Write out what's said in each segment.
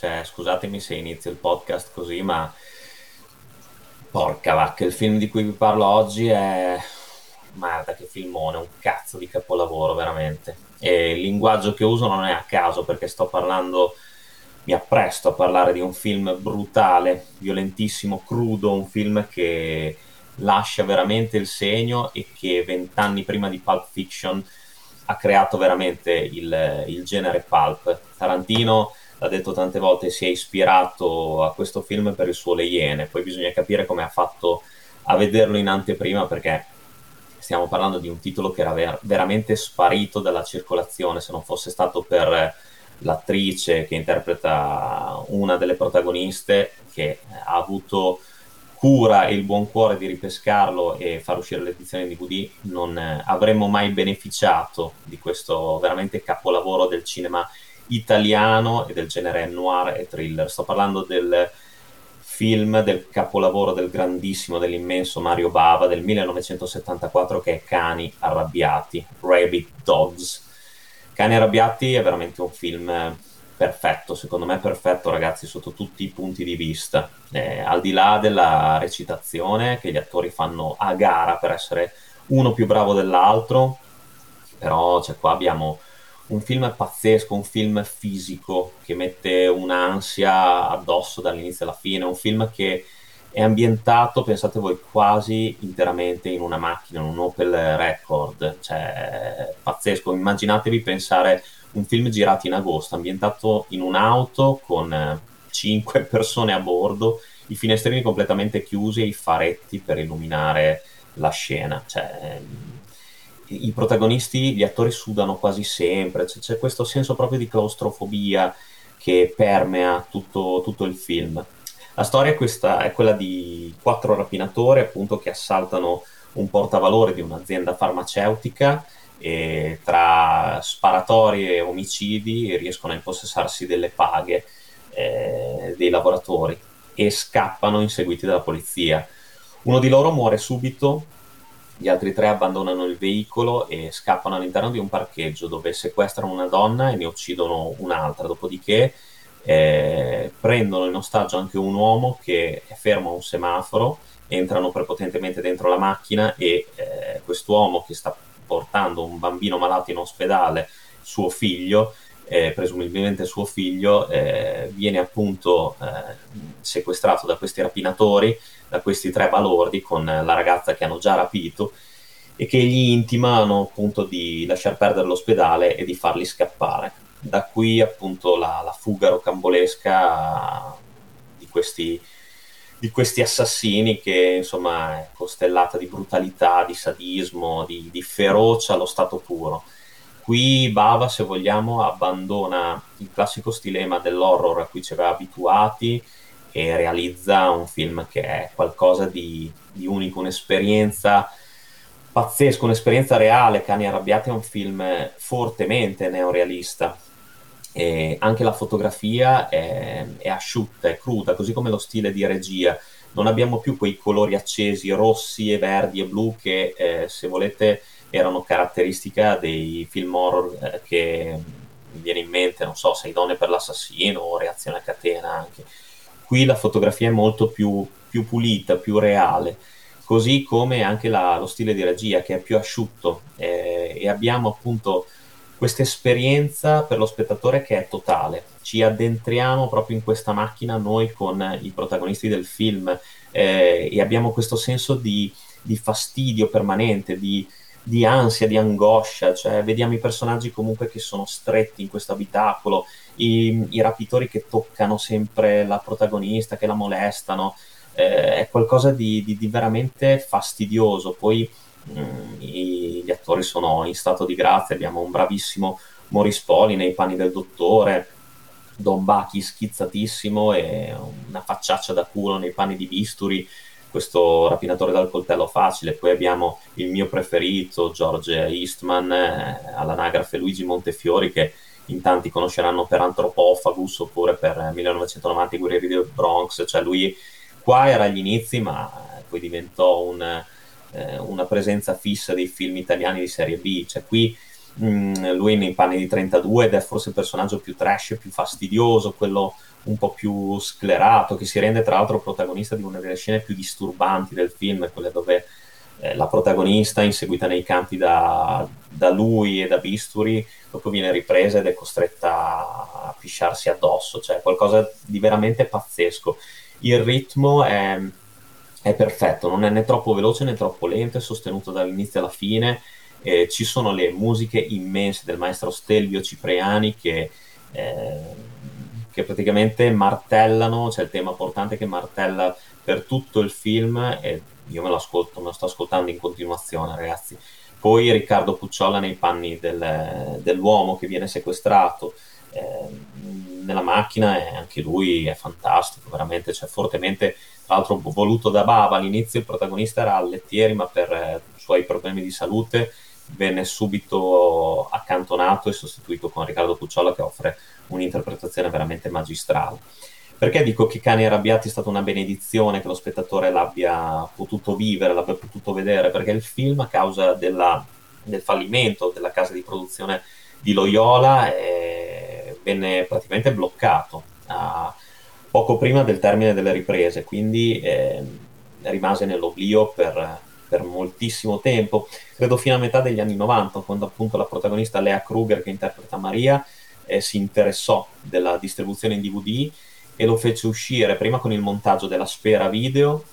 Cioè scusatemi se inizio il podcast così, ma porca vacca, il film di cui vi parlo oggi è... Guarda che filmone, un cazzo di capolavoro veramente. E il linguaggio che uso non è a caso perché sto parlando, mi appresto a parlare di un film brutale, violentissimo, crudo, un film che lascia veramente il segno e che vent'anni prima di Pulp Fiction ha creato veramente il, il genere pulp. Tarantino l'ha detto tante volte, si è ispirato a questo film per il suo Le Iene, poi bisogna capire come ha fatto a vederlo in anteprima perché stiamo parlando di un titolo che era ver- veramente sparito dalla circolazione, se non fosse stato per l'attrice che interpreta una delle protagoniste che ha avuto cura e il buon cuore di ripescarlo e far uscire l'edizione DVD, non eh, avremmo mai beneficiato di questo veramente capolavoro del cinema italiano e del genere noir e thriller. Sto parlando del film del capolavoro del grandissimo, dell'immenso Mario Bava del 1974 che è Cani arrabbiati, Rabbit Dogs. Cani arrabbiati è veramente un film perfetto, secondo me perfetto ragazzi sotto tutti i punti di vista, eh, al di là della recitazione che gli attori fanno a gara per essere uno più bravo dell'altro, però cioè, qua abbiamo un film pazzesco, un film fisico che mette un'ansia addosso dall'inizio alla fine, un film che è ambientato, pensate voi, quasi interamente in una macchina, in un Opel Record, cioè pazzesco, immaginatevi pensare un film girato in agosto, ambientato in un'auto con eh, cinque persone a bordo, i finestrini completamente chiusi e i faretti per illuminare la scena. Cioè, i protagonisti, gli attori sudano quasi sempre, cioè, c'è questo senso proprio di claustrofobia che permea tutto, tutto il film. La storia è, questa, è quella di quattro rapinatori appunto che assaltano un portavalore di un'azienda farmaceutica e tra sparatori e omicidi riescono a impossessarsi delle paghe eh, dei lavoratori e scappano inseguiti dalla polizia. Uno di loro muore subito, gli altri tre abbandonano il veicolo e scappano all'interno di un parcheggio dove sequestrano una donna e ne uccidono un'altra, dopodiché eh, prendono in ostaggio anche un uomo che è fermo a un semaforo, entrano prepotentemente dentro la macchina e eh, quest'uomo che sta portando un bambino malato in ospedale, suo figlio, eh, presumibilmente suo figlio, eh, viene appunto eh, sequestrato da questi rapinatori, da questi tre balordi con la ragazza che hanno già rapito e che gli intimano appunto di lasciar perdere l'ospedale e di farli scappare. Da qui appunto la, la fuga rocambolesca di questi di questi assassini che insomma è costellata di brutalità, di sadismo, di, di ferocia allo stato puro. Qui Bava, se vogliamo, abbandona il classico stilema dell'horror a cui ci aveva abituati e realizza un film che è qualcosa di, di unico, un'esperienza pazzesca, un'esperienza reale. Cani Arrabbiati è un film fortemente neorealista, e anche la fotografia è, è, asciutta, è cruda, così come lo stile di regia. Non abbiamo più quei colori accesi, rossi e verdi e blu che, eh, se volete, erano caratteristica dei film horror eh, che mi viene in mente, non so, Sei donne per l'assassino o Reazione a catena anche. Qui la fotografia è molto più, più pulita, più reale, così come anche la, lo stile di regia che è più asciutto eh, e abbiamo appunto questa esperienza per lo spettatore che è totale. Ci addentriamo proprio in questa macchina noi con i protagonisti del film eh, e abbiamo questo senso di, di fastidio permanente, di, di, ansia, di angoscia, cioè vediamo i personaggi comunque che sono stretti in questo abitacolo, i, i rapitori che toccano sempre la protagonista, che la molestano, eh, è qualcosa di, di veramente fastidioso. Poi Mm, i, gli attori sono in stato di grazia, abbiamo un bravissimo Maurice Poli nei panni del dottore, Don Bachi schizzatissimo e una facciaccia da culo nei panni di bisturi, questo rapinatore dal coltello facile, poi abbiamo il mio preferito George Eastman eh, all'anagrafe Luigi Montefiori che in tanti conosceranno per Anthropophagus oppure per 1990 i Guerrieri del Bronx, cioè lui qua era agli inizi ma poi diventò un eh, una presenza fissa dei film italiani di serie B, cioè qui mm, lui nei panni di 32 ed è forse il personaggio più trash, più fastidioso, quello un po' più sclerato, che si rende tra l'altro protagonista di una delle scene più disturbanti del film, quelle dove eh, la protagonista, inseguita nei campi da, da, lui e da Bisturi, dopo viene ripresa ed è costretta a pisciarsi addosso, cioè qualcosa di veramente pazzesco. Il ritmo è, è perfetto, non è né troppo veloce né troppo lento, è sostenuto dall'inizio alla fine. Eh, ci sono le musiche immense del maestro Stelvio Cipriani che eh, che praticamente martellano, c'è il tema portante che martella per tutto il film e io me lo ascolto, me lo sto ascoltando in continuazione ragazzi. Poi Riccardo Pucciola nei panni del, dell'uomo che viene sequestrato eh, nella macchina e anche lui è fantastico, veramente, cioè fortemente, tra l'altro voluto da Bava, all'inizio il protagonista era Lettieri ma per eh, suoi problemi di salute venne subito accantonato e sostituito con Riccardo Pucciola che offre un'interpretazione veramente magistrale. Perché dico che Cani Arrabbiati è stata una benedizione che lo spettatore l'abbia potuto vivere, l'abbia potuto vedere? Perché il film, a causa della, del fallimento della casa di produzione di Loyola, eh, venne praticamente bloccato a, poco prima del termine delle riprese, quindi eh, rimase nell'oblio per, per moltissimo tempo, credo fino a metà degli anni 90, quando appunto la protagonista Lea Kruger, che interpreta Maria, eh, si interessò della distribuzione in DVD e lo fece uscire prima con il montaggio della Sfera Video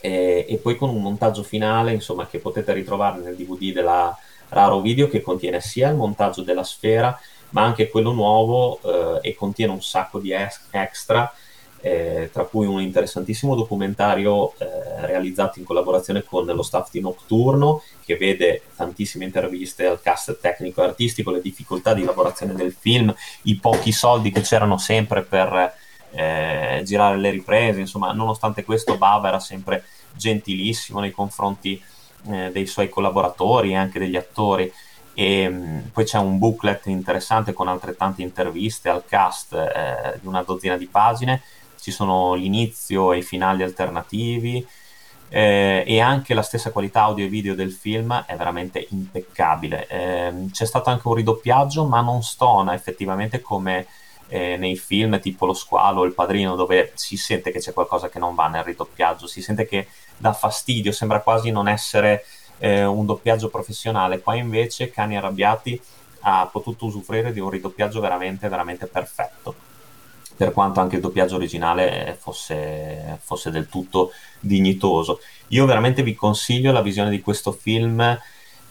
eh, e poi con un montaggio finale, insomma, che potete ritrovare nel DVD della Raro Video che contiene sia il montaggio della Sfera ma anche quello nuovo eh, e contiene un sacco di ex- extra eh, tra cui un interessantissimo documentario eh, realizzato in collaborazione con lo staff di Nocturno, che vede tantissime interviste al cast tecnico e artistico, le difficoltà di lavorazione del film, i pochi soldi che c'erano sempre per eh, girare le riprese, insomma, nonostante questo Bava era sempre gentilissimo nei confronti eh, dei suoi collaboratori e anche degli attori. E mm, poi c'è un booklet interessante con altrettante interviste al cast eh, di una dozzina di pagine ci sono l'inizio e i finali alternativi eh, e anche la stessa qualità audio e video del film è veramente impeccabile. Eh, c'è stato anche un ridoppiaggio, ma non stona effettivamente come eh, nei film tipo Lo Squalo o Il Padrino, dove si sente che c'è qualcosa che non va nel ridoppiaggio, si sente che dà fastidio, sembra quasi non essere eh, un doppiaggio professionale. Qua invece Cani Arrabbiati ha potuto usufruire di un ridoppiaggio veramente, veramente perfetto per quanto anche il doppiaggio originale fosse, fosse, del tutto dignitoso. Io veramente vi consiglio la visione di questo film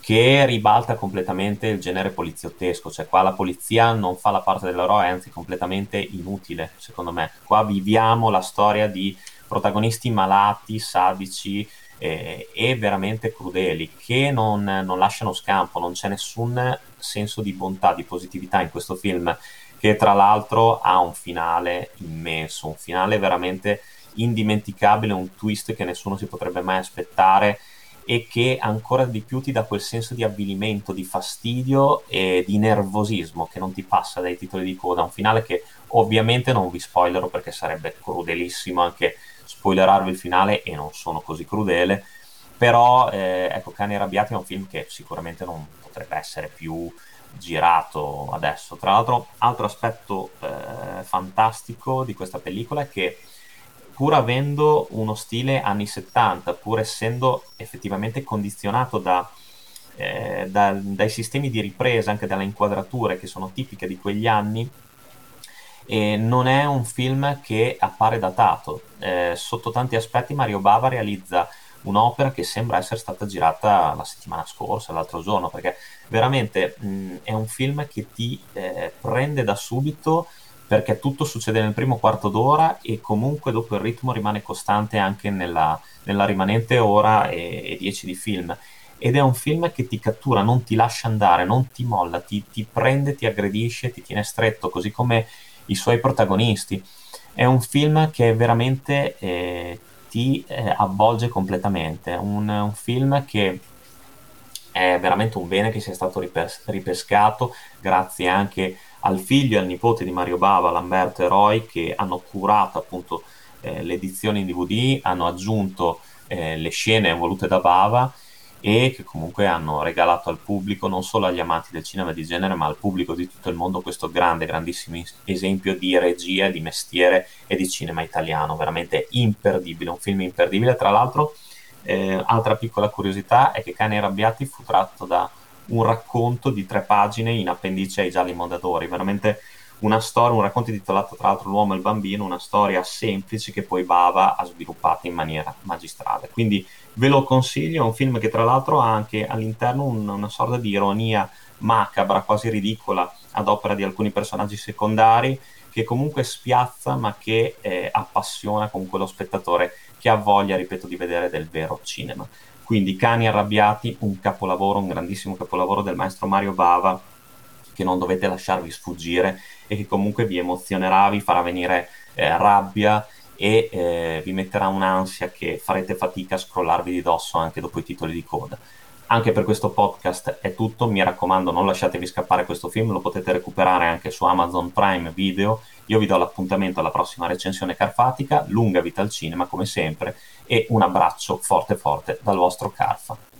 che ribalta completamente il genere poliziottesco, cioè qua la polizia non fa la parte dell'eroe, anzi completamente inutile, secondo me. Qua viviamo la storia di protagonisti malati, sadici eh, e veramente crudeli, che non, non lasciano scampo, non c'è nessun senso di bontà, di positività in questo film che tra l'altro ha un finale immenso, un finale veramente indimenticabile, un twist che nessuno si potrebbe mai aspettare e che ancora di più ti dà quel senso di avvilimento, di fastidio e di nervosismo che non ti passa dai titoli di coda. Un finale che ovviamente non vi spoilerò perché sarebbe crudelissimo anche spoilerarvi il finale e non sono così crudele. Però eh, ecco, Cani Arrabbiati è un film che sicuramente non potrebbe essere più girato adesso. Tra l'altro, altro aspetto eh, fantastico di questa pellicola è che pur avendo uno stile anni 70, pur essendo effettivamente condizionato da, eh, da, dai sistemi di ripresa, anche dalle inquadrature che sono tipiche di quegli anni, e non è un film che appare datato. Eh, sotto tanti aspetti Mario Bava realizza un'opera che sembra essere stata girata la settimana scorsa, l'altro giorno, perché veramente mh, è un film che ti eh, prende da subito perché tutto succede nel primo quarto d'ora e comunque dopo il ritmo rimane costante anche nella, nella rimanente ora e, e dieci di film. Ed è un film che ti cattura, non ti lascia andare, non ti molla, ti, ti prende, ti aggredisce, ti tiene stretto, così come i suoi protagonisti. È un film che veramente eh, ti eh, avvolge completamente. Un, un, film che è veramente un bene che sia stato ripes- ripescato grazie anche al figlio e al nipote di Mario Bava, Lamberto e Roy, che hanno curato appunto eh, l'edizione in DVD, hanno aggiunto eh, le scene volute da Bava e che comunque hanno regalato al pubblico, non solo agli amanti del cinema di genere, ma al pubblico di tutto il mondo questo grande, grandissimo esempio di regia, di mestiere e di cinema italiano, veramente imperdibile, un film imperdibile. Tra l'altro, eh, altra piccola curiosità è che Cani Arrabbiati fu tratto da un racconto di tre pagine in appendice ai Gialli Mondadori, veramente una storia, un racconto intitolato tra l'altro L'uomo e il bambino, una storia semplice che poi Bava ha sviluppato in maniera magistrale. Quindi ve lo consiglio, è un film che tra l'altro ha anche all'interno un, una sorta di ironia macabra, quasi ridicola, ad opera di alcuni personaggi secondari, che comunque spiazza ma che eh, appassiona comunque lo spettatore che ha voglia, ripeto, di vedere del vero cinema. Quindi Cani arrabbiati, un capolavoro, un grandissimo capolavoro del maestro Mario Bava, che non dovete lasciarvi sfuggire e che comunque vi emozionerà, vi farà venire eh, rabbia e eh, vi metterà un'ansia che farete fatica a scrollarvi di dosso anche dopo i titoli di coda. Anche per questo podcast è tutto, mi raccomando non lasciatevi scappare questo film, lo potete recuperare anche su Amazon Prime Video, io vi do l'appuntamento alla prossima recensione carfatica, lunga vita al cinema come sempre e un abbraccio forte forte dal vostro Carfa.